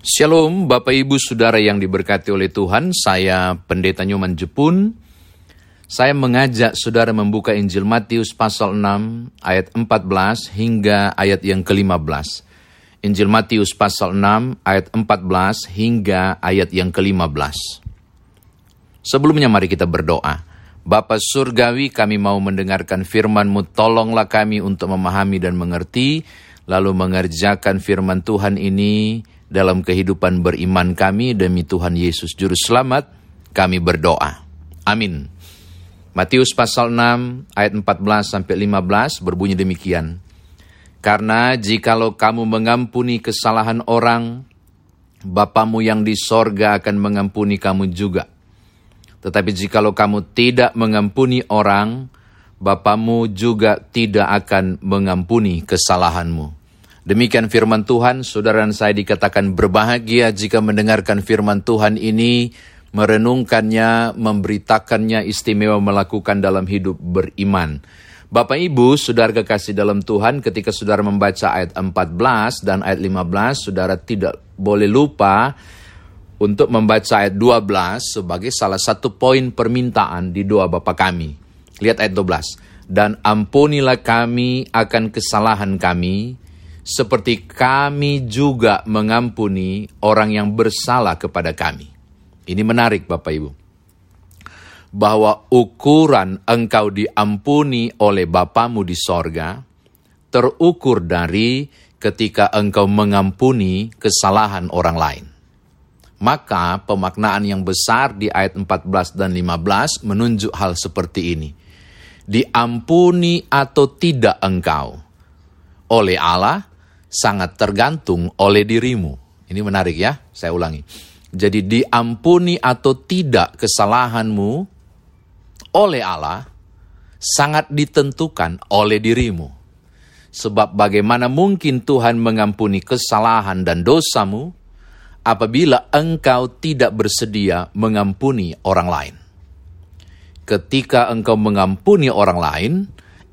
Shalom Bapak Ibu Saudara yang diberkati oleh Tuhan, saya Pendeta Nyoman Jepun. Saya mengajak saudara membuka Injil Matius pasal 6 ayat 14 hingga ayat yang ke-15. Injil Matius pasal 6 ayat 14 hingga ayat yang ke-15. Sebelumnya mari kita berdoa. Bapa Surgawi kami mau mendengarkan firman-Mu, tolonglah kami untuk memahami dan mengerti, lalu mengerjakan firman Tuhan ini dalam kehidupan beriman kami demi Tuhan Yesus Juru Selamat, kami berdoa. Amin. Matius pasal 6 ayat 14 sampai 15 berbunyi demikian. Karena jikalau kamu mengampuni kesalahan orang, Bapamu yang di sorga akan mengampuni kamu juga. Tetapi jikalau kamu tidak mengampuni orang, Bapamu juga tidak akan mengampuni kesalahanmu. Demikian firman Tuhan, saudara dan saya dikatakan berbahagia jika mendengarkan firman Tuhan ini, merenungkannya, memberitakannya, istimewa melakukan dalam hidup beriman. Bapak Ibu, saudara kekasih dalam Tuhan, ketika saudara membaca ayat 14 dan ayat 15, saudara tidak boleh lupa untuk membaca ayat 12 sebagai salah satu poin permintaan di doa Bapa kami. Lihat ayat 12. Dan ampunilah kami akan kesalahan kami, seperti kami juga mengampuni orang yang bersalah kepada kami. Ini menarik Bapak Ibu. Bahwa ukuran engkau diampuni oleh Bapamu di sorga, terukur dari ketika engkau mengampuni kesalahan orang lain. Maka pemaknaan yang besar di ayat 14 dan 15 menunjuk hal seperti ini. Diampuni atau tidak engkau oleh Allah sangat tergantung oleh dirimu. Ini menarik ya, saya ulangi. Jadi diampuni atau tidak kesalahanmu oleh Allah sangat ditentukan oleh dirimu. Sebab bagaimana mungkin Tuhan mengampuni kesalahan dan dosamu apabila engkau tidak bersedia mengampuni orang lain. Ketika engkau mengampuni orang lain,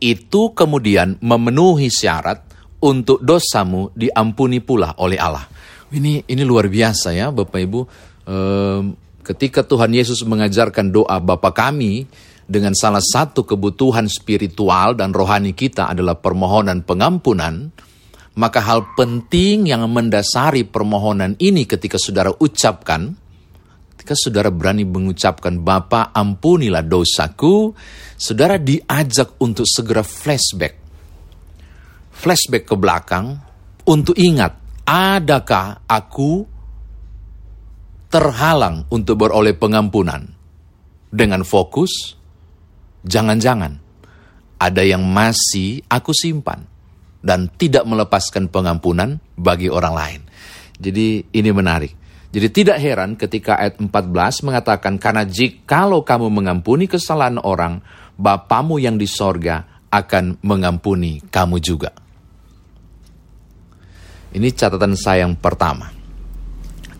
itu kemudian memenuhi syarat untuk dosamu diampuni pula oleh Allah. Ini ini luar biasa ya Bapak Ibu. Ehm, ketika Tuhan Yesus mengajarkan doa Bapa kami dengan salah satu kebutuhan spiritual dan rohani kita adalah permohonan pengampunan, maka hal penting yang mendasari permohonan ini ketika saudara ucapkan, ketika saudara berani mengucapkan Bapa ampunilah dosaku, saudara diajak untuk segera flashback flashback ke belakang untuk ingat, adakah aku terhalang untuk beroleh pengampunan? Dengan fokus, jangan-jangan ada yang masih aku simpan dan tidak melepaskan pengampunan bagi orang lain. Jadi ini menarik. Jadi tidak heran ketika ayat 14 mengatakan karena jikalau kamu mengampuni kesalahan orang, Bapamu yang di sorga akan mengampuni kamu juga. Ini catatan saya yang pertama.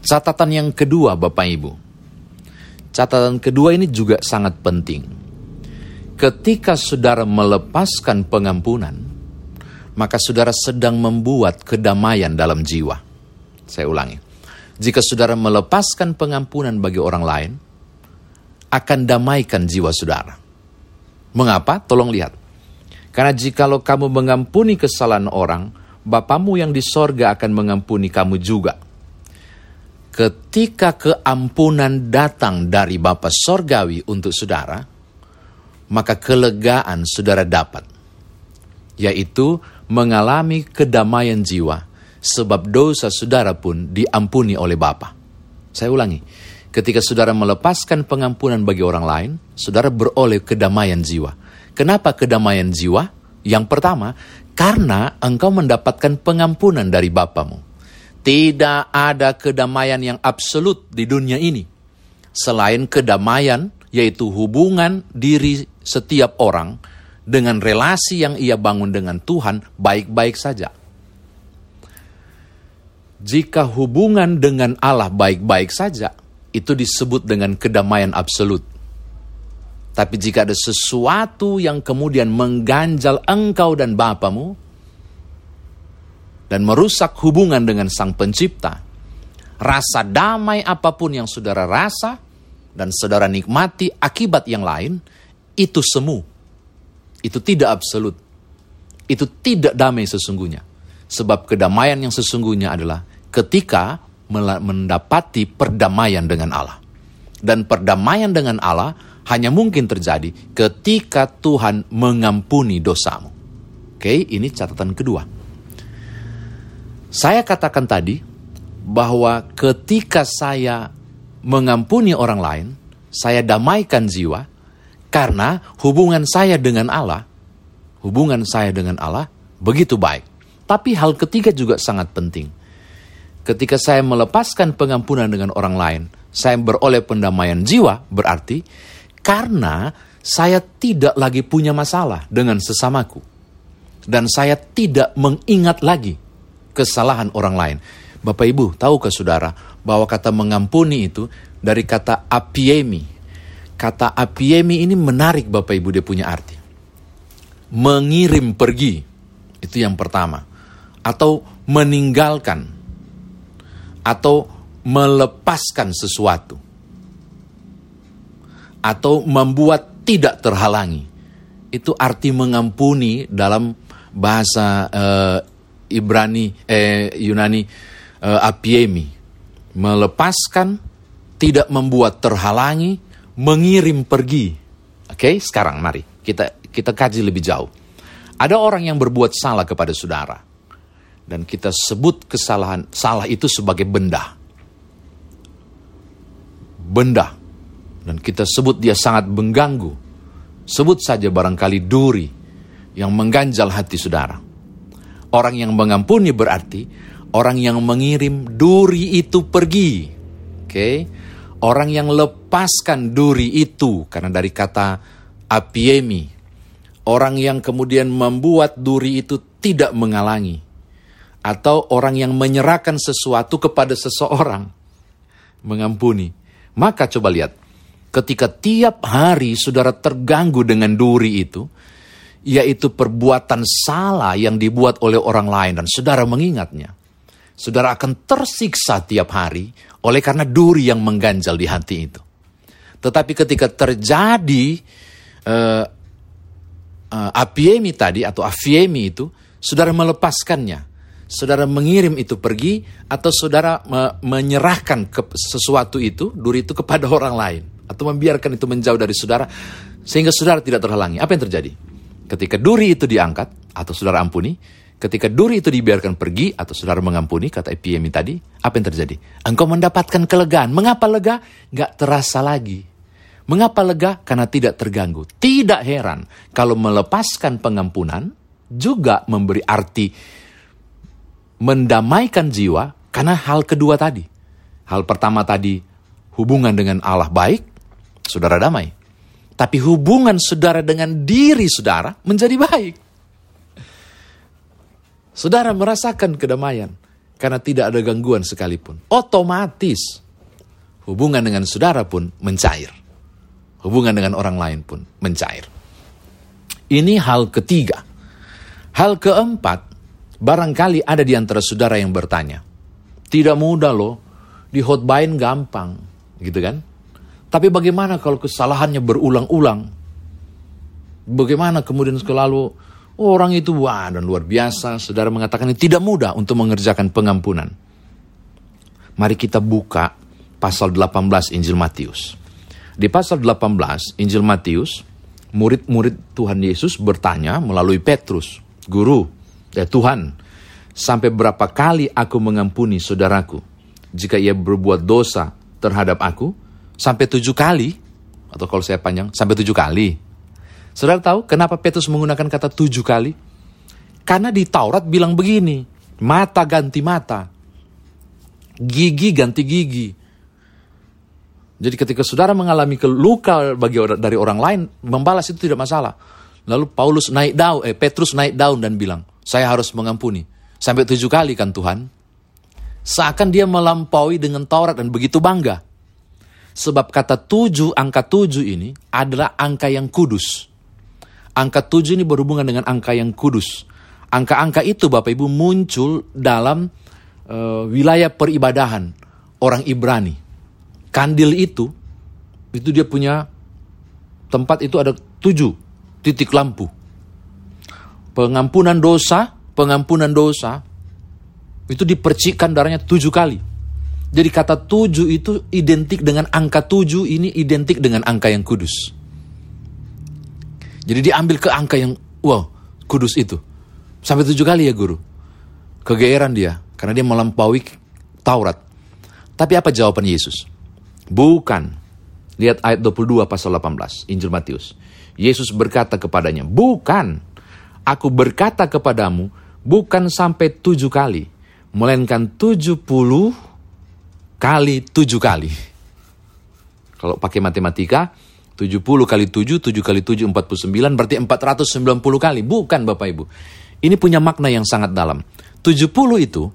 Catatan yang kedua, Bapak Ibu. Catatan kedua ini juga sangat penting. Ketika saudara melepaskan pengampunan, maka saudara sedang membuat kedamaian dalam jiwa. Saya ulangi. Jika saudara melepaskan pengampunan bagi orang lain, akan damaikan jiwa saudara. Mengapa? Tolong lihat. Karena jikalau kamu mengampuni kesalahan orang, Bapamu yang di sorga akan mengampuni kamu juga. Ketika keampunan datang dari Bapa Sorgawi untuk saudara, maka kelegaan saudara dapat, yaitu mengalami kedamaian jiwa, sebab dosa saudara pun diampuni oleh Bapa. Saya ulangi, ketika saudara melepaskan pengampunan bagi orang lain, saudara beroleh kedamaian jiwa. Kenapa kedamaian jiwa? Yang pertama, karena engkau mendapatkan pengampunan dari Bapamu. Tidak ada kedamaian yang absolut di dunia ini. Selain kedamaian, yaitu hubungan diri setiap orang dengan relasi yang ia bangun dengan Tuhan baik-baik saja. Jika hubungan dengan Allah baik-baik saja, itu disebut dengan kedamaian absolut. Tapi jika ada sesuatu yang kemudian mengganjal engkau dan bapamu dan merusak hubungan dengan sang pencipta, rasa damai apa pun yang saudara rasa dan saudara nikmati akibat yang lain, itu semu. Itu tidak absolut. Itu tidak damai sesungguhnya. Sebab kedamaian yang sesungguhnya adalah ketika mendapati perdamaian dengan Allah. Dan perdamaian dengan Allah hanya mungkin terjadi ketika Tuhan mengampuni dosamu. Oke, ini catatan kedua. Saya katakan tadi bahwa ketika saya mengampuni orang lain, saya damaikan jiwa karena hubungan saya dengan Allah, hubungan saya dengan Allah begitu baik. Tapi hal ketiga juga sangat penting. Ketika saya melepaskan pengampunan dengan orang lain, saya beroleh pendamaian jiwa, berarti karena saya tidak lagi punya masalah dengan sesamaku. Dan saya tidak mengingat lagi kesalahan orang lain. Bapak Ibu, tahukah saudara bahwa kata mengampuni itu dari kata apiemi. Kata apiemi ini menarik Bapak Ibu dia punya arti. Mengirim pergi, itu yang pertama. Atau meninggalkan. Atau melepaskan sesuatu. Atau membuat tidak terhalangi. Itu arti mengampuni dalam bahasa uh, Ibrani eh, Yunani eh, apiemi melepaskan tidak membuat terhalangi mengirim pergi oke sekarang mari kita kita kaji lebih jauh ada orang yang berbuat salah kepada saudara dan kita sebut kesalahan salah itu sebagai benda benda dan kita sebut dia sangat mengganggu sebut saja barangkali duri yang mengganjal hati saudara Orang yang mengampuni berarti orang yang mengirim duri itu pergi. Oke. Okay? Orang yang lepaskan duri itu karena dari kata apiemi. Orang yang kemudian membuat duri itu tidak mengalangi. Atau orang yang menyerahkan sesuatu kepada seseorang. Mengampuni. Maka coba lihat. Ketika tiap hari saudara terganggu dengan duri itu, yaitu perbuatan salah yang dibuat oleh orang lain dan saudara mengingatnya. Saudara akan tersiksa tiap hari oleh karena duri yang mengganjal di hati itu. Tetapi ketika terjadi uh, uh, apiemi tadi atau afiemi itu, saudara melepaskannya. Saudara mengirim itu pergi atau saudara me menyerahkan ke sesuatu itu, duri itu kepada orang lain. Atau membiarkan itu menjauh dari saudara sehingga saudara tidak terhalangi. Apa yang terjadi? Ketika duri itu diangkat, atau saudara ampuni, ketika duri itu dibiarkan pergi, atau saudara mengampuni, kata EPMI tadi, apa yang terjadi? Engkau mendapatkan kelegaan. Mengapa lega? Gak terasa lagi. Mengapa lega? Karena tidak terganggu. Tidak heran kalau melepaskan pengampunan juga memberi arti mendamaikan jiwa karena hal kedua tadi. Hal pertama tadi hubungan dengan Allah baik, saudara damai. Tapi hubungan saudara dengan diri saudara menjadi baik. Saudara merasakan kedamaian karena tidak ada gangguan sekalipun. Otomatis hubungan dengan saudara pun mencair. Hubungan dengan orang lain pun mencair. Ini hal ketiga. Hal keempat, barangkali ada di antara saudara yang bertanya, tidak mudah loh, di hotbain gampang, gitu kan? Tapi bagaimana kalau kesalahannya berulang-ulang? Bagaimana kemudian selalu oh, orang itu wah dan luar biasa, saudara mengatakan ini tidak mudah untuk mengerjakan pengampunan. Mari kita buka pasal 18 Injil Matius. Di pasal 18 Injil Matius, murid-murid Tuhan Yesus bertanya melalui Petrus, Guru, ya Tuhan, sampai berapa kali aku mengampuni saudaraku jika ia berbuat dosa terhadap aku? sampai tujuh kali, atau kalau saya panjang, sampai tujuh kali. Saudara tahu kenapa Petrus menggunakan kata tujuh kali? Karena di Taurat bilang begini, mata ganti mata, gigi ganti gigi. Jadi ketika saudara mengalami luka bagi dari orang lain, membalas itu tidak masalah. Lalu Paulus naik daun, eh Petrus naik daun dan bilang, saya harus mengampuni. Sampai tujuh kali kan Tuhan. Seakan dia melampaui dengan Taurat dan begitu bangga. Sebab kata tujuh, angka tujuh ini adalah angka yang kudus. Angka tujuh ini berhubungan dengan angka yang kudus. Angka-angka itu Bapak Ibu muncul dalam uh, wilayah peribadahan. orang Ibrani. Kandil itu, itu dia punya tempat itu ada tujuh titik lampu. Pengampunan dosa, pengampunan dosa, itu dipercikkan darahnya tujuh kali. Jadi kata tujuh itu identik dengan angka tujuh ini identik dengan angka yang kudus. Jadi diambil ke angka yang, wow, kudus itu. Sampai tujuh kali ya guru. Kegeeran dia, karena dia melampaui Taurat. Tapi apa jawaban Yesus? Bukan. Lihat ayat 22 pasal 18, Injil Matius. Yesus berkata kepadanya, bukan. Aku berkata kepadamu, bukan sampai tujuh kali, melainkan tujuh puluh kali tujuh kali. Kalau pakai matematika, 70 kali 7, 7 kali 7, 49, berarti 490 kali. Bukan Bapak Ibu. Ini punya makna yang sangat dalam. 70 itu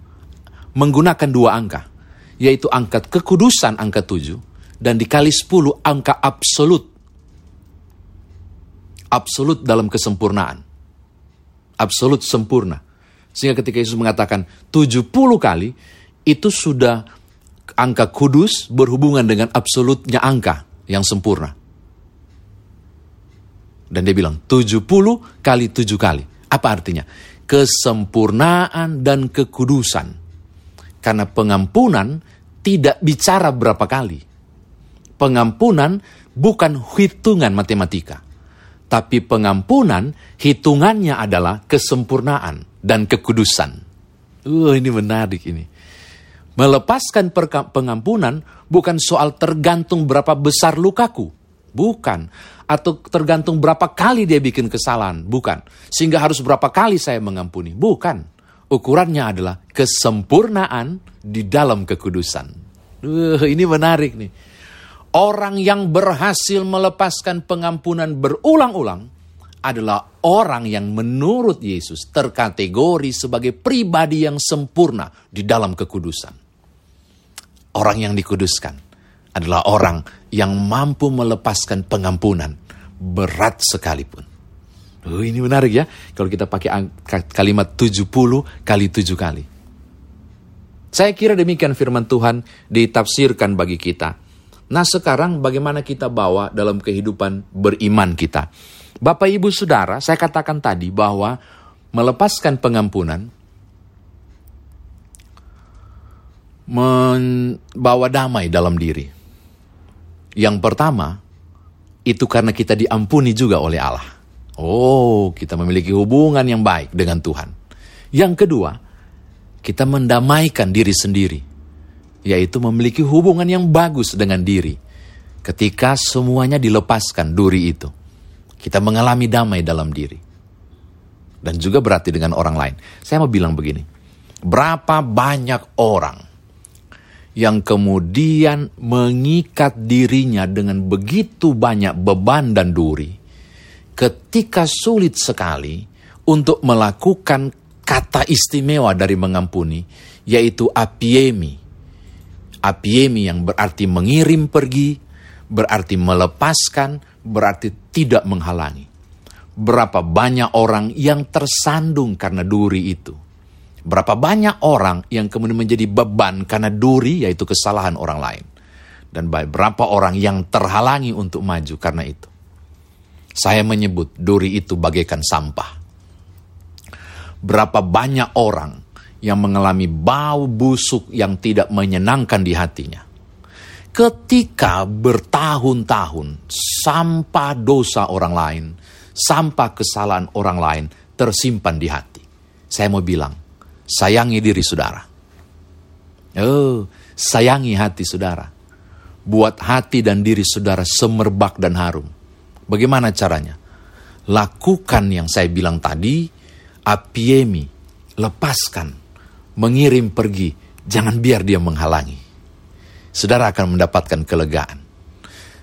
menggunakan dua angka. Yaitu angka kekudusan angka 7 dan dikali 10 angka absolut. Absolut dalam kesempurnaan. Absolut sempurna. Sehingga ketika Yesus mengatakan 70 kali, itu sudah angka kudus berhubungan dengan absolutnya angka yang sempurna. Dan dia bilang 70 kali 7 kali. Apa artinya? Kesempurnaan dan kekudusan. Karena pengampunan tidak bicara berapa kali. Pengampunan bukan hitungan matematika. Tapi pengampunan hitungannya adalah kesempurnaan dan kekudusan. Uh, ini menarik ini. Melepaskan pengampunan bukan soal tergantung berapa besar lukaku. Bukan atau tergantung berapa kali dia bikin kesalahan, bukan. Sehingga harus berapa kali saya mengampuni, bukan. Ukurannya adalah kesempurnaan di dalam kekudusan. Uh, ini menarik nih. Orang yang berhasil melepaskan pengampunan berulang-ulang adalah orang yang menurut Yesus terkategori sebagai pribadi yang sempurna di dalam kekudusan. Orang yang dikuduskan adalah orang yang mampu melepaskan pengampunan berat sekalipun. Oh, ini menarik ya, kalau kita pakai kalimat 70 kali 7 kali. Saya kira demikian firman Tuhan ditafsirkan bagi kita. Nah sekarang bagaimana kita bawa dalam kehidupan beriman kita. Bapak ibu saudara, saya katakan tadi bahwa melepaskan pengampunan membawa damai dalam diri. Yang pertama, itu karena kita diampuni juga oleh Allah. Oh, kita memiliki hubungan yang baik dengan Tuhan. Yang kedua, kita mendamaikan diri sendiri, yaitu memiliki hubungan yang bagus dengan diri. Ketika semuanya dilepaskan duri itu, kita mengalami damai dalam diri. Dan juga berarti dengan orang lain. Saya mau bilang begini, berapa banyak orang yang kemudian mengikat dirinya dengan begitu banyak beban dan duri, ketika sulit sekali untuk melakukan kata istimewa dari mengampuni, yaitu apiemi. Apiemi yang berarti mengirim pergi, berarti melepaskan, berarti tidak menghalangi. Berapa banyak orang yang tersandung karena duri itu Berapa banyak orang yang kemudian menjadi beban karena duri, yaitu kesalahan orang lain. Dan berapa orang yang terhalangi untuk maju karena itu. Saya menyebut duri itu bagaikan sampah. Berapa banyak orang yang mengalami bau busuk yang tidak menyenangkan di hatinya. Ketika bertahun-tahun sampah dosa orang lain, sampah kesalahan orang lain tersimpan di hati. Saya mau bilang, sayangi diri saudara. Oh, sayangi hati saudara. Buat hati dan diri saudara semerbak dan harum. Bagaimana caranya? Lakukan yang saya bilang tadi, apiemi, lepaskan, mengirim pergi, jangan biar dia menghalangi. Saudara akan mendapatkan kelegaan.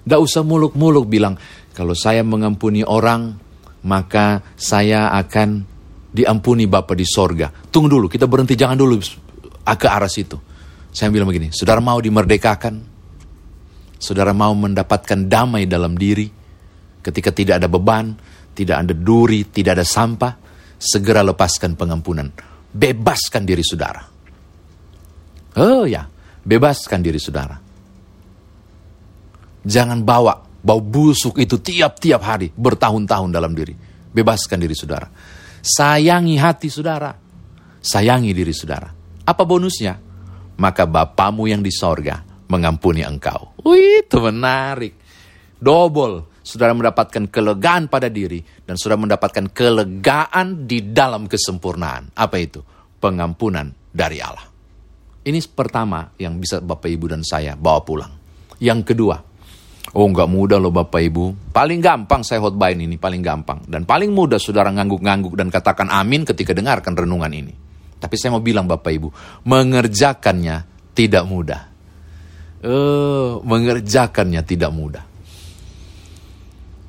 Tidak usah muluk-muluk bilang, kalau saya mengampuni orang, maka saya akan diampuni Bapak di sorga. Tunggu dulu, kita berhenti, jangan dulu ke arah situ. Saya bilang begini, saudara mau dimerdekakan? Saudara mau mendapatkan damai dalam diri? Ketika tidak ada beban, tidak ada duri, tidak ada sampah, segera lepaskan pengampunan. Bebaskan diri saudara. Oh ya, Bebaskan diri saudara. Jangan bawa bau busuk itu tiap-tiap hari, bertahun-tahun dalam diri. Bebaskan diri saudara. Sayangi hati saudara. Sayangi diri saudara. Apa bonusnya? Maka Bapamu yang di sorga mengampuni engkau. Wih, itu menarik. Double. Saudara mendapatkan kelegaan pada diri dan saudara mendapatkan kelegaan di dalam kesempurnaan. Apa itu? Pengampunan dari Allah. Ini pertama yang bisa Bapak Ibu dan saya bawa pulang. Yang kedua, oh nggak mudah loh Bapak Ibu. Paling gampang saya hotbain ini, paling gampang. Dan paling mudah saudara ngangguk-ngangguk dan katakan amin ketika dengarkan renungan ini. Tapi saya mau bilang Bapak Ibu, mengerjakannya tidak mudah. Uh, mengerjakannya tidak mudah.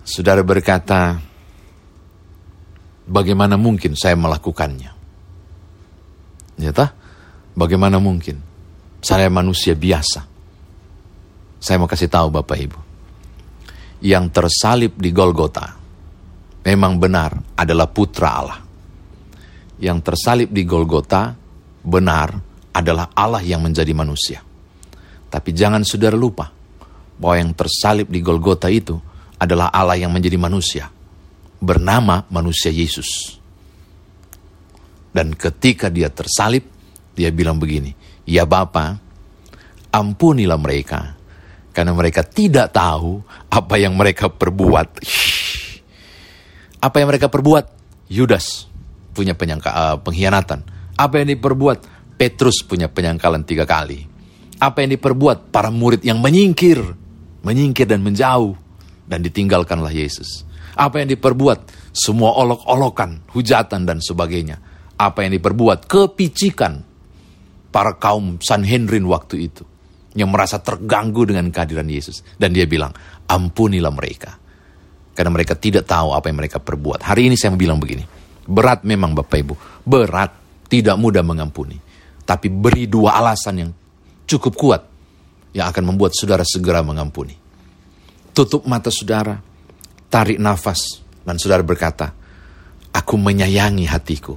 Saudara berkata, bagaimana mungkin saya melakukannya? Ya Bagaimana mungkin? Saya manusia biasa. Saya mau kasih tahu Bapak Ibu. Yang tersalib di Golgota memang benar adalah putra Allah. Yang tersalib di Golgota benar adalah Allah yang menjadi manusia. Tapi jangan saudara lupa bahwa yang tersalib di Golgota itu adalah Allah yang menjadi manusia. Bernama manusia Yesus. Dan ketika dia tersalib, dia bilang begini, Ya Bapa, ampunilah mereka, karena mereka tidak tahu apa yang mereka perbuat. Apa yang mereka perbuat? Yudas punya penyangka, uh, pengkhianatan. Apa yang diperbuat? Petrus punya penyangkalan tiga kali. Apa yang diperbuat? Para murid yang menyingkir, menyingkir dan menjauh, dan ditinggalkanlah Yesus. Apa yang diperbuat? Semua olok-olokan, hujatan dan sebagainya. Apa yang diperbuat? Kepicikan, para kaum Sanhedrin waktu itu. Yang merasa terganggu dengan kehadiran Yesus. Dan dia bilang ampunilah mereka. Karena mereka tidak tahu apa yang mereka perbuat. Hari ini saya mau bilang begini. Berat memang Bapak Ibu. Berat. Tidak mudah mengampuni. Tapi beri dua alasan yang cukup kuat yang akan membuat saudara segera mengampuni tutup mata saudara tarik nafas dan saudara berkata aku menyayangi hatiku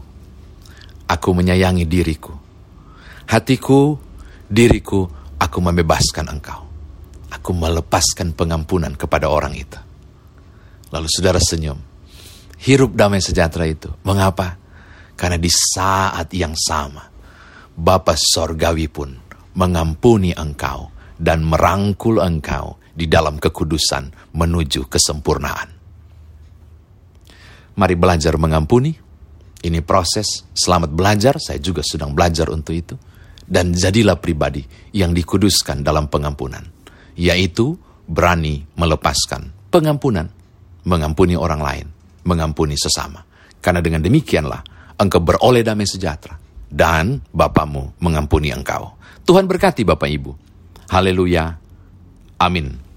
aku menyayangi diriku Hatiku, diriku, aku membebaskan engkau. Aku melepaskan pengampunan kepada orang itu. Lalu saudara senyum. Hirup damai sejahtera itu. Mengapa? Karena di saat yang sama, Bapa Sorgawi pun mengampuni engkau dan merangkul engkau di dalam kekudusan menuju kesempurnaan. Mari belajar mengampuni. Ini proses, selamat belajar, saya juga sedang belajar untuk itu dan jadilah pribadi yang dikuduskan dalam pengampunan, yaitu berani melepaskan pengampunan, mengampuni orang lain, mengampuni sesama. Karena dengan demikianlah engkau beroleh damai sejahtera dan Bapamu mengampuni engkau. Tuhan berkati Bapak Ibu. Haleluya. Amin.